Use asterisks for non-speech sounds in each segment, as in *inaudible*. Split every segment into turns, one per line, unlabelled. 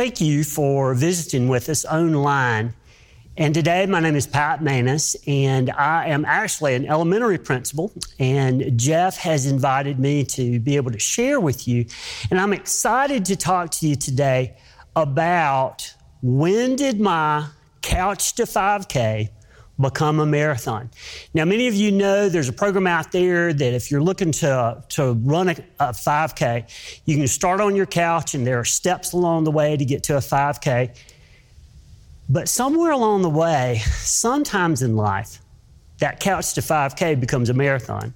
Thank you for visiting with us online. And today, my name is Pat Maness, and I am actually an elementary principal. And Jeff has invited me to be able to share with you. And I'm excited to talk to you today about when did my Couch to 5K become a marathon. Now, many of you know there's a program out there that if you're looking to, to run a, a 5K, you can start on your couch and there are steps along the way to get to a 5K. But somewhere along the way, sometimes in life, that couch to 5K becomes a marathon.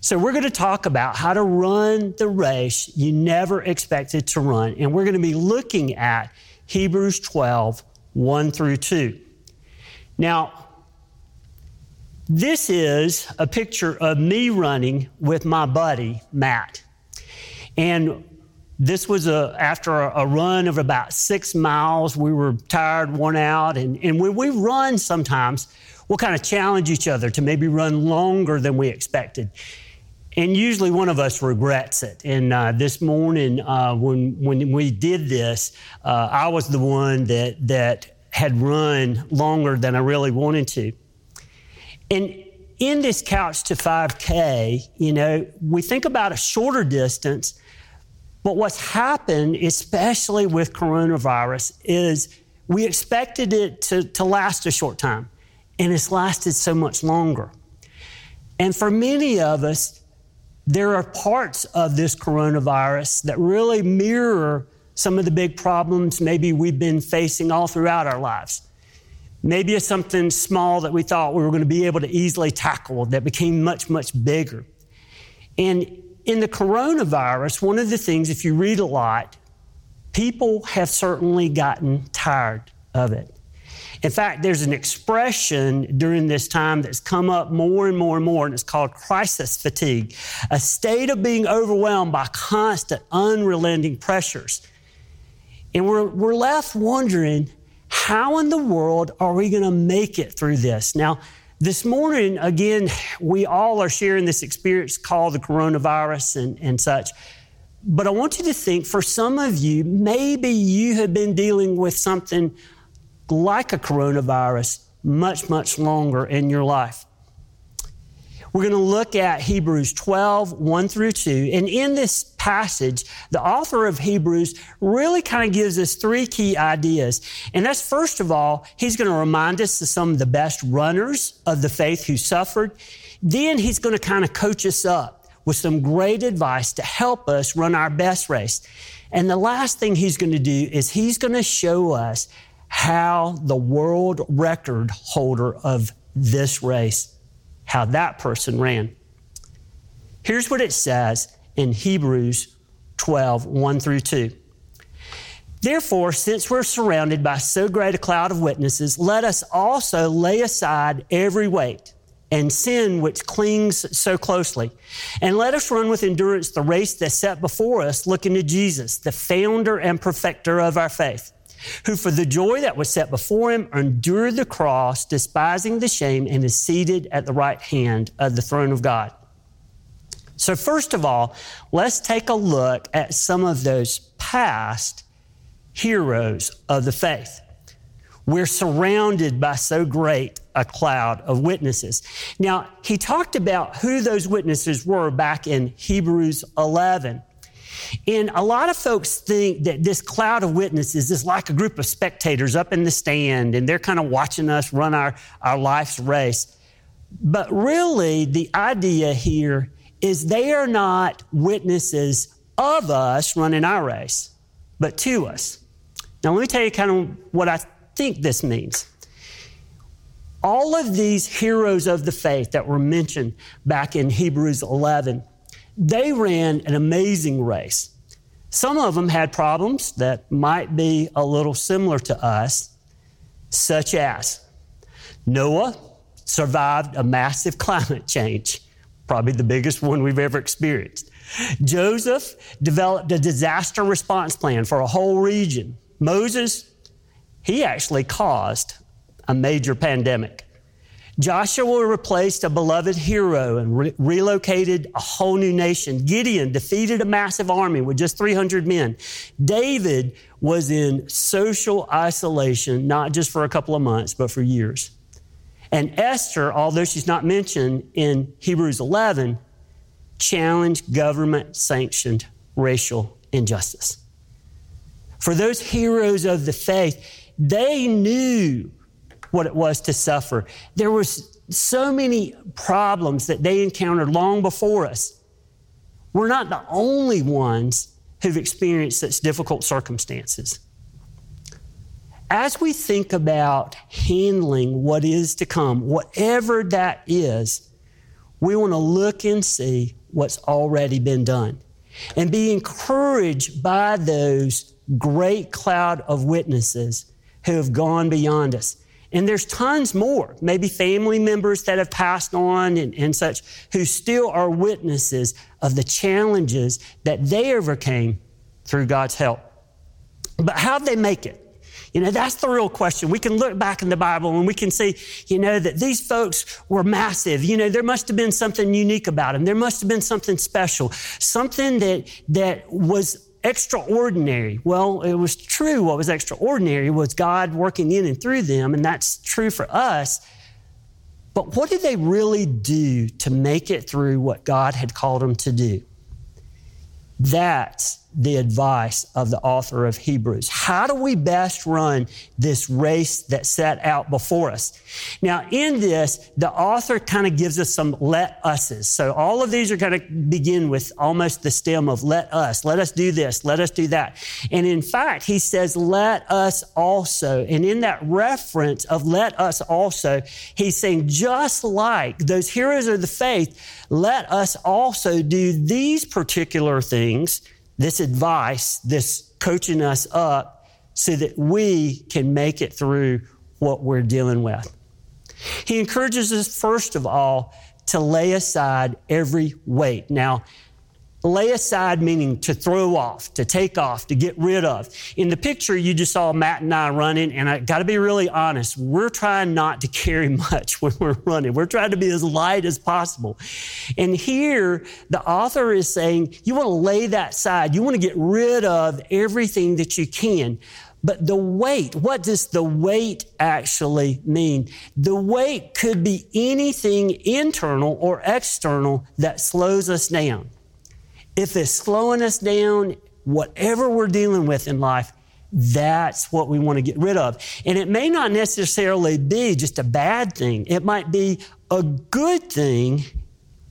So, we're going to talk about how to run the race you never expected to run. And we're going to be looking at Hebrews 12, 1 through 2. Now, this is a picture of me running with my buddy, Matt. And this was a, after a, a, run of about six miles. We were tired, worn out. And, and when we run sometimes, we'll kind of challenge each other to maybe run longer than we expected. And usually one of us regrets it. And uh, this morning, uh, when, when we did this, uh, I was the one that, that had run longer than I really wanted to. And in this couch to 5K, you know, we think about a shorter distance, but what's happened, especially with coronavirus, is we expected it to, to last a short time, and it's lasted so much longer. And for many of us, there are parts of this coronavirus that really mirror some of the big problems maybe we've been facing all throughout our lives. Maybe it's something small that we thought we were going to be able to easily tackle that became much, much bigger. And in the coronavirus, one of the things, if you read a lot, people have certainly gotten tired of it. In fact, there's an expression during this time that's come up more and more and more, and it's called crisis fatigue, a state of being overwhelmed by constant, unrelenting pressures. And we're, we're left wondering how in the world are we going to make it through this? Now, this morning, again, we all are sharing this experience called the coronavirus and, and such. But I want you to think for some of you, maybe you have been dealing with something like a coronavirus much, much longer in your life. We're going to look at Hebrews 12, 1 through 2. And in this passage, the author of Hebrews really kind of gives us three key ideas. And that's first of all, he's going to remind us of some of the best runners of the faith who suffered. Then he's going to kind of coach us up with some great advice to help us run our best race. And the last thing he's going to do is he's going to show us how the world record holder of this race how that person ran. Here's what it says in Hebrews 12, 1 through 2. Therefore, since we're surrounded by so great a cloud of witnesses, let us also lay aside every weight and sin which clings so closely. And let us run with endurance the race that's set before us, looking to Jesus, the founder and perfecter of our faith who for the joy that was set before him endured the cross, despising the shame, and is seated at the right hand of the throne of God. So, first of all, let's take a look at some of those past heroes of the faith. We're surrounded by so great a cloud of witnesses. Now, he talked about who those witnesses were back in Hebrews 11. And a lot of folks think that this cloud of witnesses is like a group of spectators up in the stand and they're kind of watching us run our, our life's race. But really, the idea here is they are not witnesses of us running our race, but to us. Now, let me tell you kind of what I think this means. All of these heroes of the faith that were mentioned back in Hebrews 11 they ran an amazing race. Some of them had problems that might be a little similar to us, such as Noah survived a massive *laughs* climate change, probably the biggest one we've ever experienced. Joseph developed a disaster response plan for a whole region. Moses, he actually caused a major pandemic. Joshua replaced a beloved hero and re- relocated a whole new nation. Gideon defeated a massive army with just 300 men. David was in social isolation, not just for a couple of months, but for years. And Esther, although she's not mentioned in Hebrews 11, challenged government sanctioned racial injustice. For those heroes of the faith, they knew what it was to suffer. There was so many problems that they encountered long before us. We're not the only ones who've experienced such difficult circumstances. As we think about handling what is to come, whatever that is, we want to look and see what's already been done and be encouraged by those great cloud of witnesses who have gone beyond us. And there's tons more, maybe family members that have passed on and, and, such, who still are witnesses of the challenges that they overcame through God's help. But how'd they make it? You know, that's the real question. We can look back in the Bible and we can see, you know, that these folks were massive. You know, there must have been something unique about them. There must have been something special, something that, that was extraordinary. Well, it was true. What was extraordinary was God working in and through them, and that's true for us. But what did they really do to make it through what God had called them to do? That's the advice of the author of Hebrews. How do we best run this race that set out before us? Now, in this, the author kind of gives us some let us's. So all of these are going to begin with almost the stem of let us. Let us do this. Let us do that. And in fact, he says, let us also. And in that reference of let us also, he's saying, just like those heroes of the faith, let us also do these particular things this advice, this coaching us up so that we can make it through what we're dealing with. He encourages us, first of all, to lay aside every weight. Now, Lay aside meaning to throw off, to take off, to get rid of. In the picture, you just saw Matt and I running, and I got to be really honest. We're trying not to *laughs* carry much when we're running. We're trying to be as light as possible. And here, the author is saying you want to lay that aside. You want to get rid of everything that you can. But the weight, what does the weight actually mean? The weight could be anything internal or external that slows us down if it's slowing us down, whatever we're dealing with in life, that's what we want to get rid of. And it may not necessarily be just a bad thing. It might be a good thing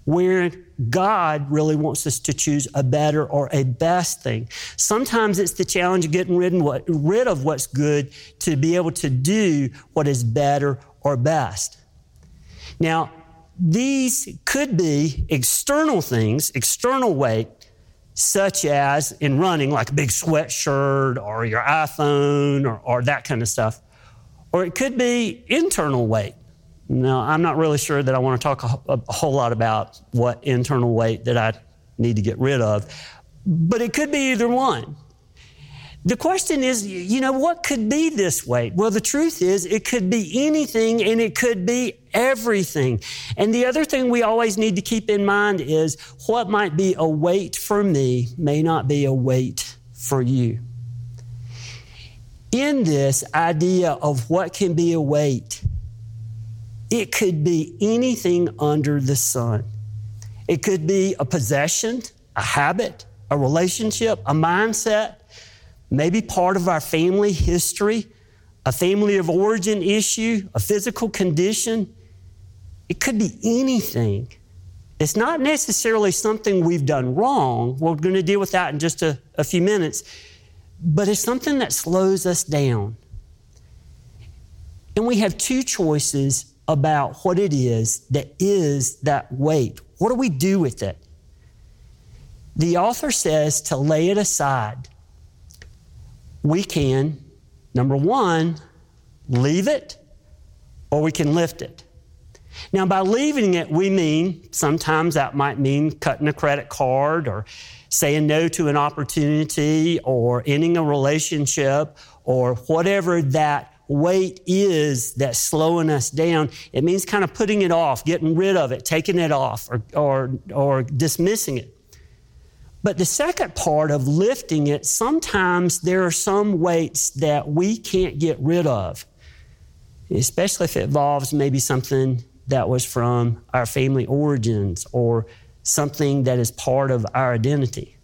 where God really wants us to choose a better or a best thing. Sometimes it's the challenge of getting rid of, what, rid of what's good to be able to do what is better or best. Now, these could be external things, external weight, such as in running, like a big sweatshirt or your iPhone or, or that kind of stuff. Or it could be internal weight. Now, I'm not really sure that I want to talk a, a whole lot about what internal weight that I need to get rid of, but it could be either one. The question is, you know, what could be this weight? Well, the truth is, it could be anything and it could be everything. And the other thing we always need to keep in mind is what might be a weight for me may not be a weight for you. In this idea of what can be a weight, it could be anything under the sun. It could be a possession, a habit, a relationship, a mindset, maybe part of our family history, a family of origin issue, a physical condition. It could be anything. It's not necessarily something we've done wrong. We're going to deal with that in just a, a few minutes. But it's something that slows us down. And we have two choices about what it is that is that weight. What do we do with it? The author says to lay it aside we can, number one, leave it or we can lift it. Now, by leaving it, we mean sometimes that might mean cutting a credit card or saying no to an opportunity or ending a relationship or whatever that weight is that's slowing us down, it means kind of putting it off, getting rid of it, taking it off, or, or, or dismissing it. But the second part of lifting it, sometimes there are some weights that we can't get rid of, especially if it involves maybe something that was from our family origins or something that is part of our identity.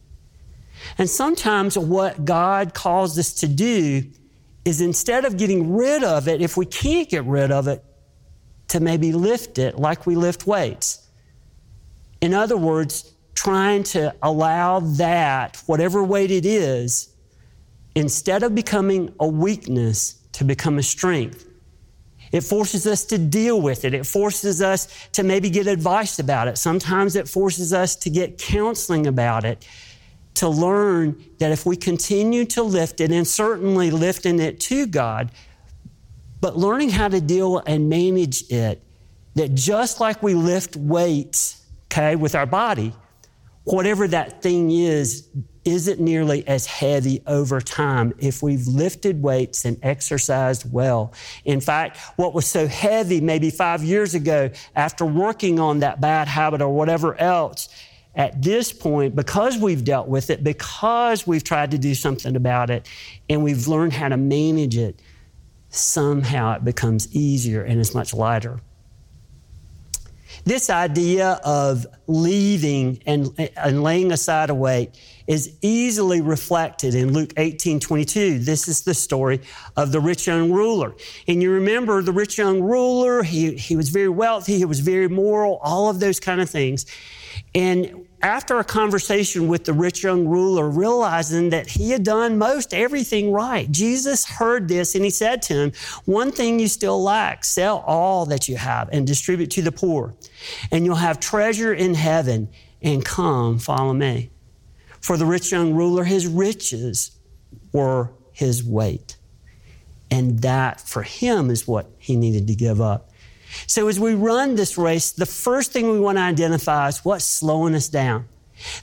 And sometimes what God calls us to do is instead of getting rid of it, if we can't get rid of it, to maybe lift it like we lift weights. In other words, trying to allow that, whatever weight it is, instead of becoming a weakness, to become a strength. It forces us to deal with it. It forces us to maybe get advice about it. Sometimes it forces us to get counseling about it, to learn that if we continue to lift it, and certainly lifting it to God, but learning how to deal and manage it, that just like we lift weights, okay, with our body, whatever that thing is, isn't nearly as heavy over time if we've lifted weights and exercised well. In fact, what was so heavy maybe five years ago after working on that bad habit or whatever else, at this point, because we've dealt with it, because we've tried to do something about it, and we've learned how to manage it, somehow it becomes easier and is much lighter. This idea of leaving and, and laying aside a weight is easily reflected in Luke 18 22. This is the story of the rich young ruler. And you remember the rich young ruler, he, he was very wealthy, he was very moral, all of those kind of things. And after a conversation with the rich young ruler, realizing that he had done most everything right, Jesus heard this and he said to him, One thing you still lack sell all that you have and distribute to the poor, and you'll have treasure in heaven, and come follow me. For the rich young ruler, his riches were his weight. And that for him is what he needed to give up. So as we run this race, the first thing we want to identify is what's slowing us down.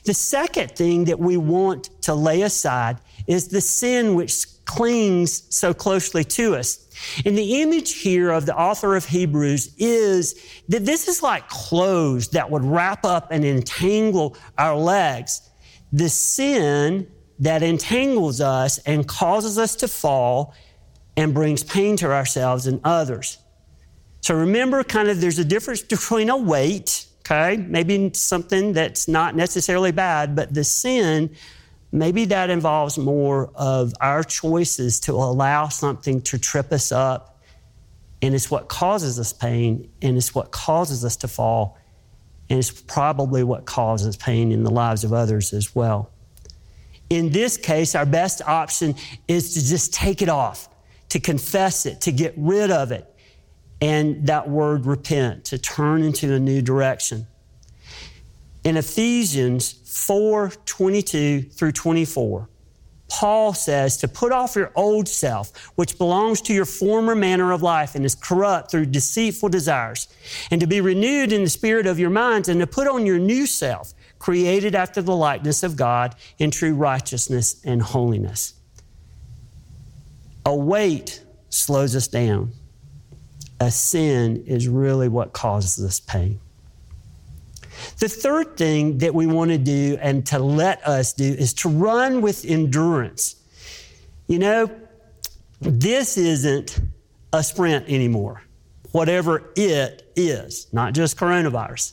The second thing that we want to lay aside is the sin which clings so closely to us. And the image here of the author of Hebrews is that this is like clothes that would wrap up and entangle our legs. The sin that entangles us and causes us to fall and brings pain to ourselves and others. So remember, kind of, there's a difference between a weight, okay, maybe something that's not necessarily bad, but the sin, maybe that involves more of our choices to allow something to trip us up. And it's what causes us pain, and it's what causes us to fall, and it's probably what causes pain in the lives of others as well. In this case, our best option is to just take it off, to confess it, to get rid of it and that word repent, to turn into a new direction. In Ephesians 4 22 through 24, Paul says to put off your old self, which belongs to your former manner of life and is corrupt through deceitful desires, and to be renewed in the spirit of your minds, and to put on your new self, created after the likeness of God in true righteousness and holiness. A weight slows us down a sin is really what causes this pain. The third thing that we want to do and to let us do is to run with endurance. You know, this isn't a sprint anymore, whatever it is, not just coronavirus.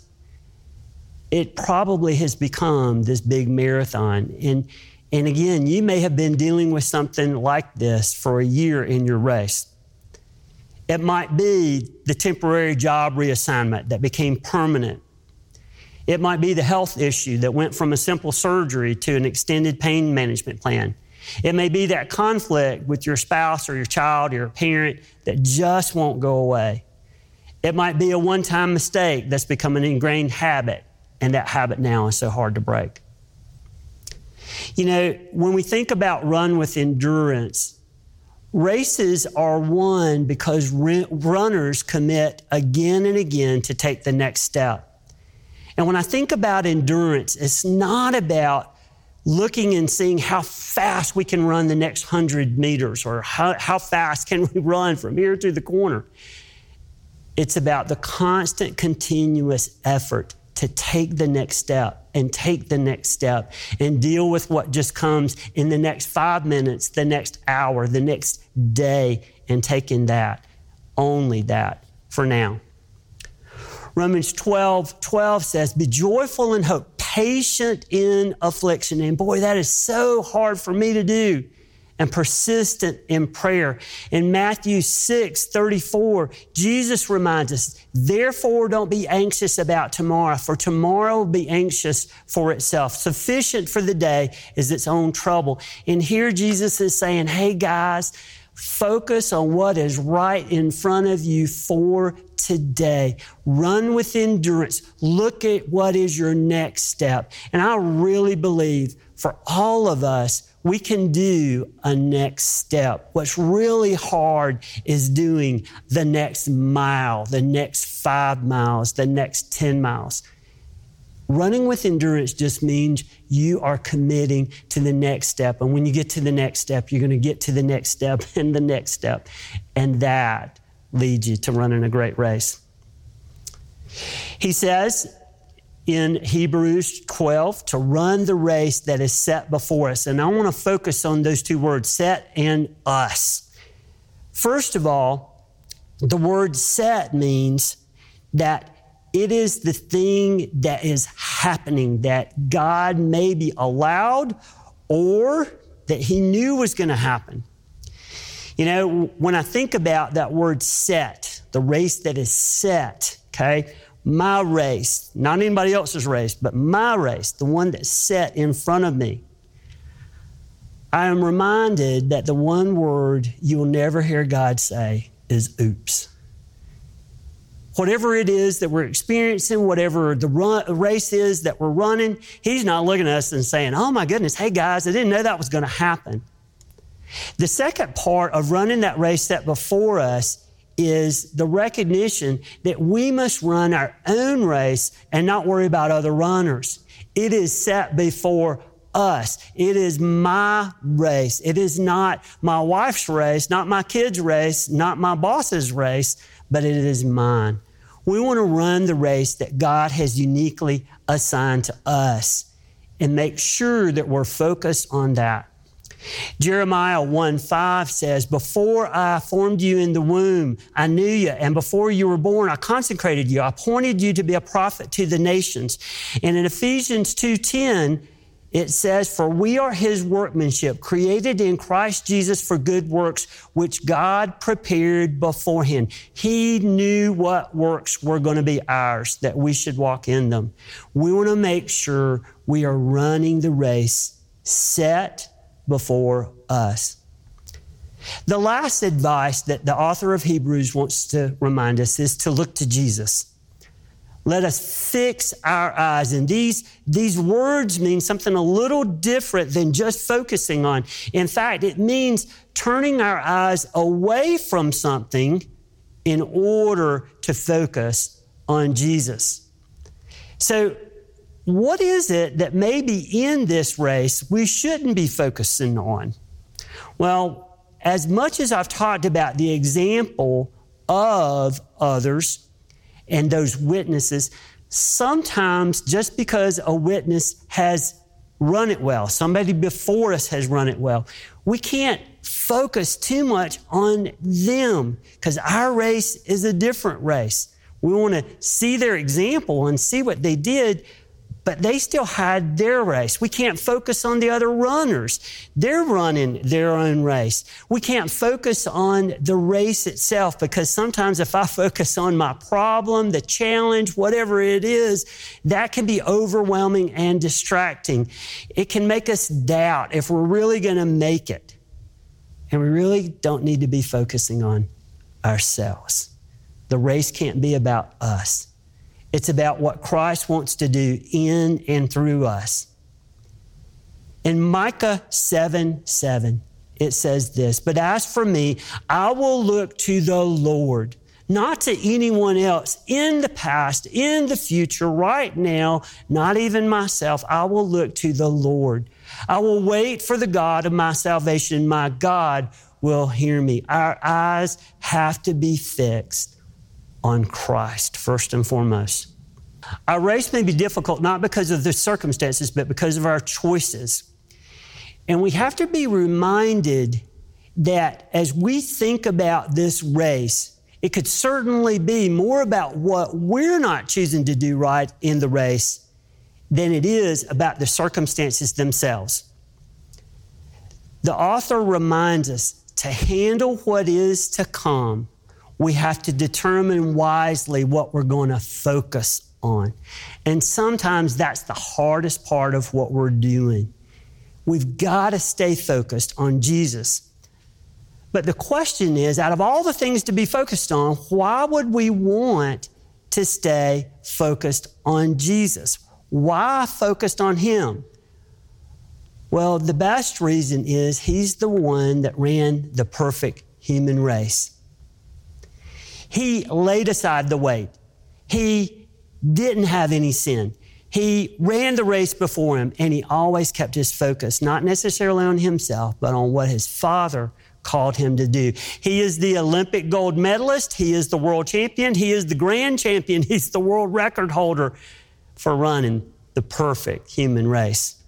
It probably has become this big marathon. And, and again, you may have been dealing with something like this for a year in your race. It might be the temporary job reassignment that became permanent. It might be the health issue that went from a simple surgery to an extended pain management plan. It may be that conflict with your spouse or your child or your parent that just won't go away. It might be a one time mistake that's become an ingrained habit, and that habit now is so hard to break. You know, when we think about run with endurance, Races are won because runners commit again and again to take the next step. And when I think about endurance, it's not about looking and seeing how fast we can run the next 100 meters or how, how fast can we *laughs* run from here to the corner. It's about the constant, continuous effort to take the next step and take the next step and deal with what just comes in the next five minutes, the next hour, the next day, and taking that, only that for now. Romans 12, 12 says, Be joyful in hope, patient in affliction. And boy, that is so hard for me to do. And persistent in prayer. In Matthew 6, 34, Jesus reminds us, therefore don't be anxious about tomorrow, for tomorrow will be anxious for itself. Sufficient for the day is its own trouble. And here Jesus is saying, hey guys, Focus on what is right in front of you for today. Run with endurance. Look at what is your next step. And I really believe for all of us, we can do a next step. What's really hard is doing the next mile, the next five miles, the next 10 miles. Running with endurance just means you are committing to the next step. And when you get to the next step, you're going to get to the next step *laughs* and the next step. And that leads you to running a great race. He says in Hebrews 12 to run the race that is set before us. And I want to focus on those two words, set and us. First of all, the word set means that it is the thing that is happening that God maybe allowed or that He knew was going to happen. You know, when I think about that word set, the race that is set, okay, my race, not anybody else's race, but my race, the one that's set in front of me, I am reminded that the one word you will never hear God say is oops whatever it is that we're experiencing, whatever the run, race is that we're running, He's not looking at us and saying, Oh my goodness, hey guys, I didn't know that was going to happen. The second part of running that race set before us is the recognition that we must run our own race and not worry about other runners. It is set before us. It is my race. It is not my wife's race, not my kid's race, not my boss's race, but it is mine. We want to run the race that God has uniquely assigned to us and make sure that we're focused on that. Jeremiah 1 5 says, Before I formed you in the womb, I knew you, and before you were born, I consecrated you. I appointed you to be a prophet to the nations. And in Ephesians 2:10, it says, For we are his workmanship, created in Christ Jesus for good works, which God prepared beforehand. He knew what works were going to be ours, that we should walk in them. We want to make sure we are running the race set before us. The last advice that the author of Hebrews wants to remind us is to look to Jesus. Let us fix our eyes. And these, these words mean something a little different than just focusing on. In fact, it means turning our eyes away from something in order to focus on Jesus. So, what is it that maybe in this race we shouldn't be focusing on? Well, as much as I've talked about the example of others, and those witnesses. Sometimes just because a witness has run it well, somebody before us has run it well, we can't focus too much on them because our race is a different race. We want to see their example and see what they did, but they still had their race. We can't focus on the other runners. They're running their own race. We can't focus on the race itself because sometimes if I focus on my problem, the challenge, whatever it is, that can be overwhelming and distracting. It can make us doubt if we're really going to make it. And we really don't need to be focusing on ourselves. The race can't be about us. It's about what Christ wants to do in and through us. In Micah 7 7, it says this But as for me, I will look to the Lord, not to anyone else in the past, in the future, right now, not even myself. I will look to the Lord. I will wait for the God of my salvation. My God will hear me. Our eyes have to be fixed on Christ first and foremost. Our race may be difficult not because of the circumstances, but because of our choices. And we have to be reminded that as we think about this race, it could certainly be more about what we're not choosing to do right in the race than it is about the circumstances themselves. The author reminds us to handle what is to come, we have to determine wisely what we're going to focus on. And sometimes that's the hardest part of what we're doing. We've got to stay focused on Jesus. But the question is out of all the things to be focused on, why would we want to stay focused on Jesus? Why focused on Him? Well, the best reason is He's the one that ran the perfect human race. He laid aside the weight. He didn't have any sin. He ran the race before him and he always kept his focus, not necessarily on himself, but on what his father called him to do. He is the Olympic gold medalist. He is the world champion. He is the grand champion. *laughs* He's the world record holder for running the perfect human race.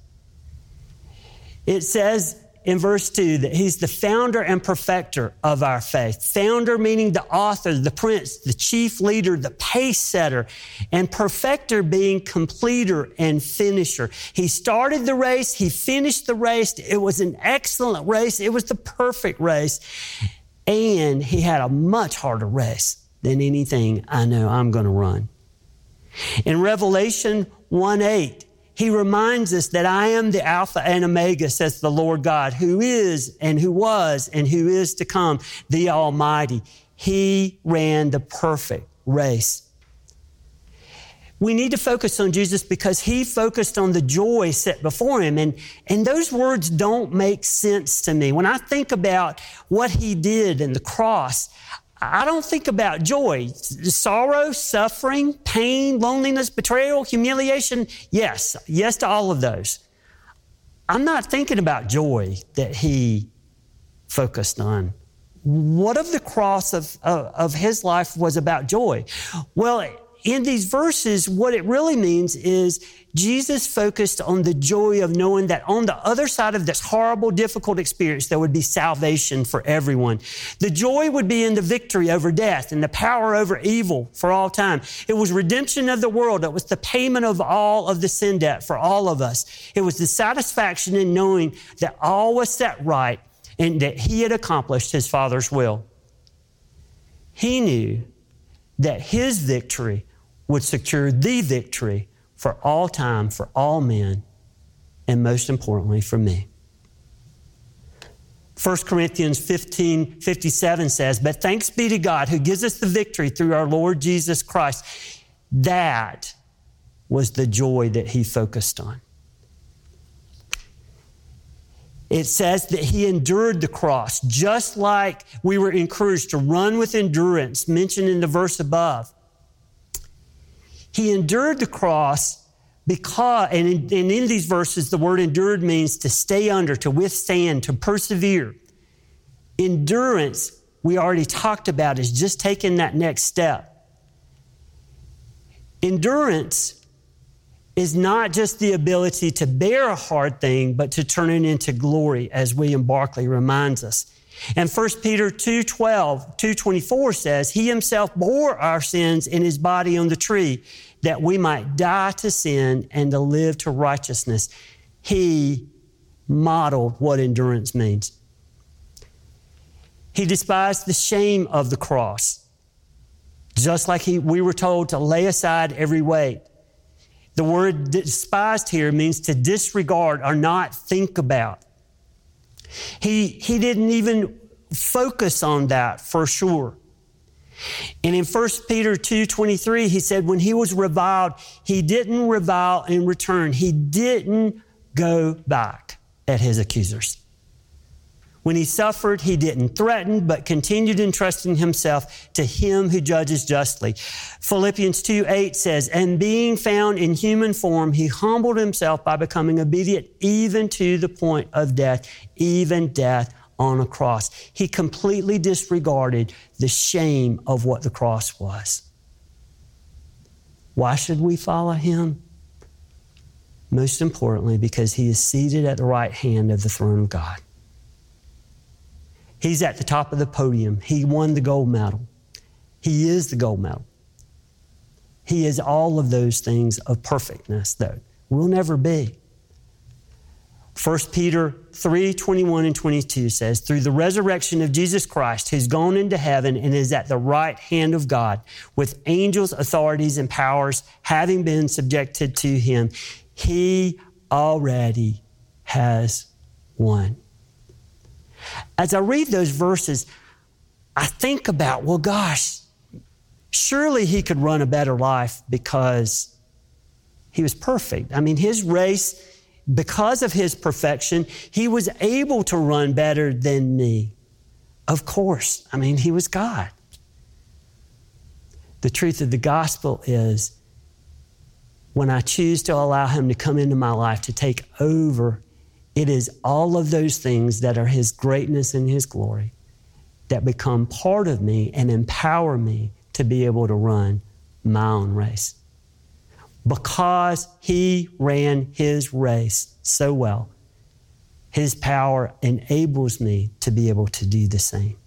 It says in verse 2 that he's the founder and perfecter of our faith. Founder meaning the author, the prince, the chief leader, the pace setter, and perfecter being completer and finisher. He started the race, he finished the race. It was an excellent race, it was the perfect race. And he had a much harder race than anything I know I'm going to run. In Revelation 1 8, he reminds us that I am the Alpha and Omega, says the Lord God, who is and who was and who is to come, the Almighty. He ran the perfect race. We need to focus on Jesus because he focused on the joy set before him. And, and those words don't make sense to me. When I think about what he did and the cross, I don't think about joy. Sorrow, suffering, pain, loneliness, betrayal, humiliation. Yes, yes to all of those. I'm not thinking about joy that he focused on. What of the cross of, of, of his life was about joy? Well, in these verses, what it really means is Jesus focused on the joy of knowing that on the other side of this horrible, difficult experience, there would be salvation for everyone. The joy would be in the victory over death and the power over evil for all time. It was redemption of the world. It was the payment of all of the sin debt for all of us. It was the satisfaction in knowing that all was set right and that he had accomplished his Father's will. He knew that his victory would secure the victory for all time, for all men, and most importantly, for me. 1 Corinthians 15 57 says, But thanks be to God who gives us the victory through our Lord Jesus Christ. That was the joy that he focused on. It says that he endured the cross, just like we were encouraged to run with endurance, mentioned in the verse above. He endured the cross because, and in, and in these verses, the word endured means to stay under, to withstand, to persevere. Endurance, we already talked about, is just taking that next step. Endurance is not just the ability to bear a hard thing, but to turn it into glory, as William Barclay reminds us. And 1 Peter 2:12, 2:24 says, "He himself bore our sins in his body on the tree, that we might die to sin and to live to righteousness." He modeled what endurance means. He despised the shame of the cross, just like he, we were told to lay aside every weight. The word despised here means to disregard or not think about. He, he didn't even focus on that for sure. And in 1 Peter 2:23 he said when he was reviled he didn't revile in return he didn't go back at his accusers. When he suffered, he didn't threaten, but continued entrusting himself to him who judges justly. Philippians 2 8 says, And being found in human form, he humbled himself by becoming obedient even to the point of death, even death on a cross. He completely disregarded the shame of what the cross was. Why should we follow him? Most importantly, because he is seated at the right hand of the throne of God. He's at the top of the podium. He won the gold medal. He is the gold medal. He is all of those things of perfectness, though. We'll never be. 1 Peter 3 21 and 22 says, Through the resurrection of Jesus Christ, who's gone into heaven and is at the right hand of God, with angels, authorities, and powers having been subjected to him, he already has won. As I read those verses, I think about, well, gosh, surely he could run a better life because he was perfect. I mean, his race because of his perfection, he was able to run better than me. Of course, I mean, he was God. The truth of the gospel is when I choose to allow him to come into my life to take over, it is all of those things that are his greatness and his glory that become part of me and empower me to be able to run my own race because he ran his race so well. His power enables me to be able to do the same.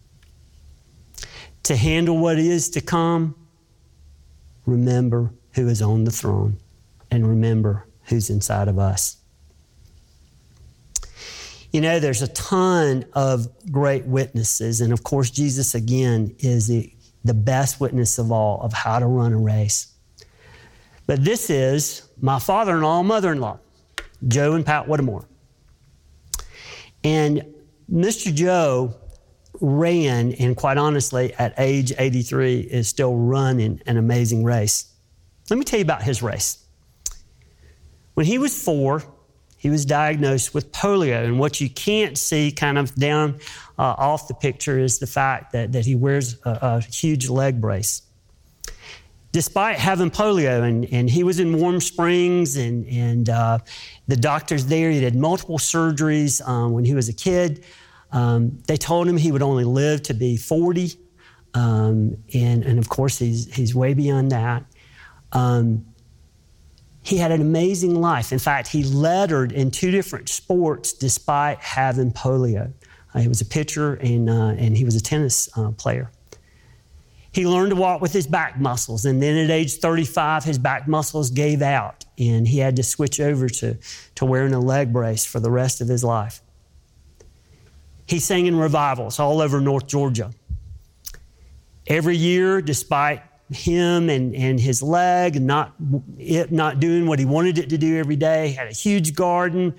To handle what is to come, remember who is on the throne and remember who's inside of us. You know, there's a ton of great witnesses, and of course, Jesus again is the, the best witness of all of how to run a race. But this is my father in law, mother in law, Joe and Pat Whittemore. And Mr. Joe ran, and quite honestly, at age 83, is still running an amazing race. Let me tell you about his race. When he was four, he was diagnosed with polio. And what you can't see kind of down uh, off the picture is the fact that, that he wears a, a huge leg brace despite having polio. And, and he was in Warm Springs, and, and uh, the doctors there, he had multiple surgeries um, when he was a kid. Um, they told him he would only live to be 40. Um, and, and of course, he's, he's way beyond that. Um, he had an amazing life. In fact, he lettered in two different sports despite having polio. Uh, he was a pitcher and, uh, and he was a tennis uh, player. He learned to walk with his back muscles, and then at age 35, his back muscles gave out, and he had to switch over to, to wearing a leg brace for the rest of his life. He sang in revivals all over North Georgia. Every year, despite him and, and his leg not it not doing what he wanted it to do every day, had a huge garden.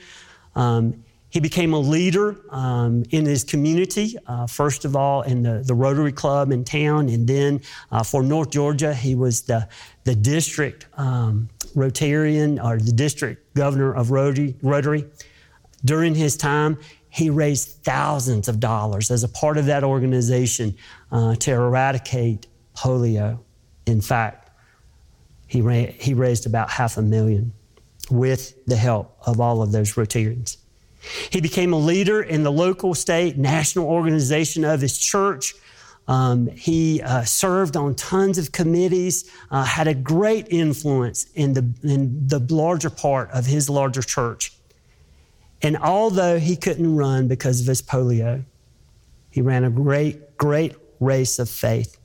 Um, he became a leader um, in his community, uh, first of all in the, the Rotary Club in town, and then uh, for North Georgia, he was the, the district um, Rotarian or the district governor of Rotary, Rotary. During his time, he raised thousands of dollars as a part of that organization uh, to eradicate polio. In fact, he, he raised about half a million with the help of all of those Rotarians. He became a leader in the local, state, national organization of his church. Um, he uh, served on tons of committees, uh, had a great influence in the, in the larger part of his larger church. And although he couldn't run because of his polio, he ran a great, great race of faith.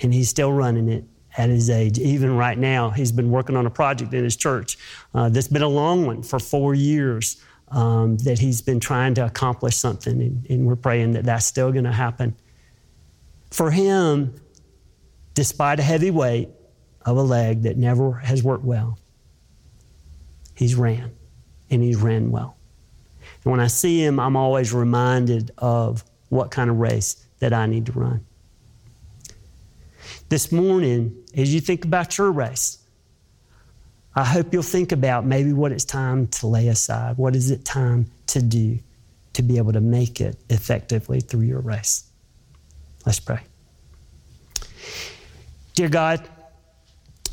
And he's still running it at his age. Even right now, he's been working on a project in his church uh, that's been a long one for four years um, that he's been trying to accomplish something, and, and we're praying that that's still going to happen. For him, despite a heavy weight of a leg that never has worked well, he's ran, and he's ran well. And when I see him, I'm always reminded of what kind of race that I need to run. This morning, as you think about your race, I hope you'll think about maybe what it's time to lay aside. What is it time to do? to be able to make it effectively through your race. Let's pray. Dear God,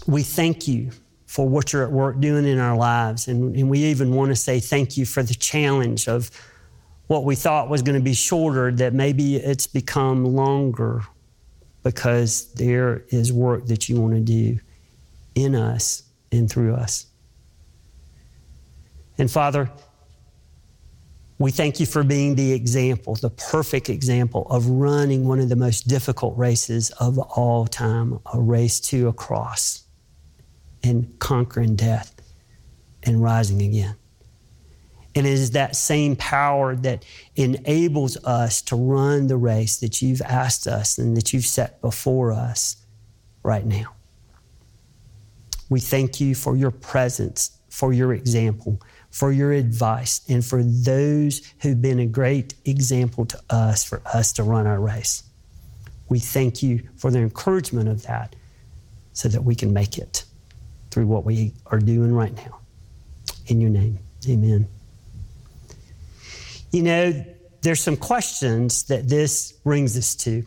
we thank you for what you're at work doing in our lives. And, and we even want to say thank you for the challenge of what we thought was going to be shorter, that maybe it's become longer because there is work that you want to do in us and through us. And Father, we thank you for being the example, the perfect example of running one of the most difficult races of all time, a race to a cross and conquering death and rising again. And it is that same power that enables us to run the race that you've asked us and that you've set before us right now. We thank you for your presence, for your example, for your advice, and for those who've been a great example to us for us to run our race. We thank you for the encouragement of that so that we can make it through what we are doing right now. In your name, amen. You know, there's some questions that this brings us to.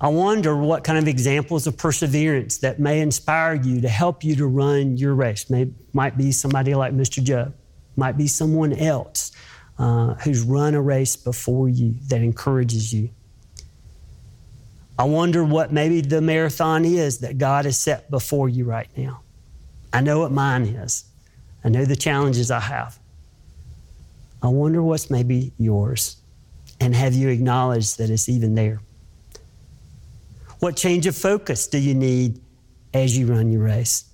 I wonder what kind of examples of perseverance that may inspire you to help you to run your race. Maybe might be somebody like Mr. Joe, might be someone else uh, who's run a race before you that encourages you. I wonder what maybe the marathon is that God has set before you right now. I know what mine is. I know the challenges I have. I wonder what's maybe yours. And have you acknowledged that it's even there? What change of focus do you need as you run your race?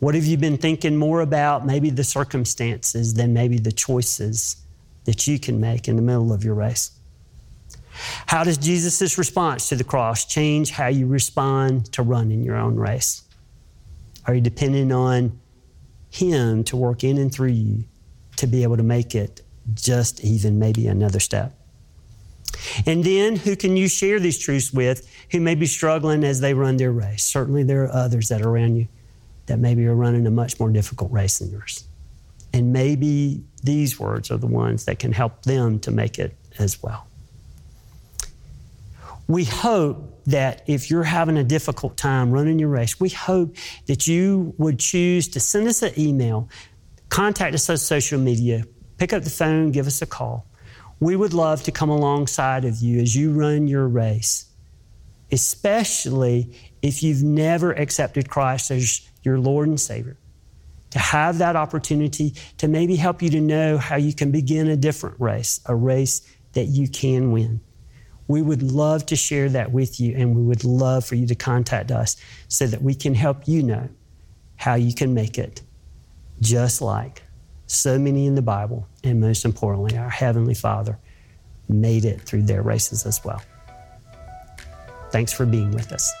What have you been thinking more about? Maybe the circumstances than maybe the choices that you can make in the middle of your race. How does Jesus' response to the cross change how you respond to running your own race? Are you depending on Him to work in and through you to be able to make it just even maybe another step? And then who can you share these truths with who may be struggling as they run their race? Certainly there are others that are around you that maybe are running a much more difficult race than yours. And maybe these words are the ones that can help them to make it as well. We hope that if you're having a difficult time running your race, we hope that you would choose to send us an email, contact us on social media, pick up the phone, give us a call. We would love to come alongside of you as you run your race, especially if you've never accepted Christ as your Lord and Savior. To have that opportunity to maybe help you to know how you can begin a different race, a race that you can win. We would love to share that with you, and we would love for you to contact us so that we can help you know how you can make it just like so many in the Bible, and most importantly, our Heavenly Father made it through their races as well. Thanks for being with us.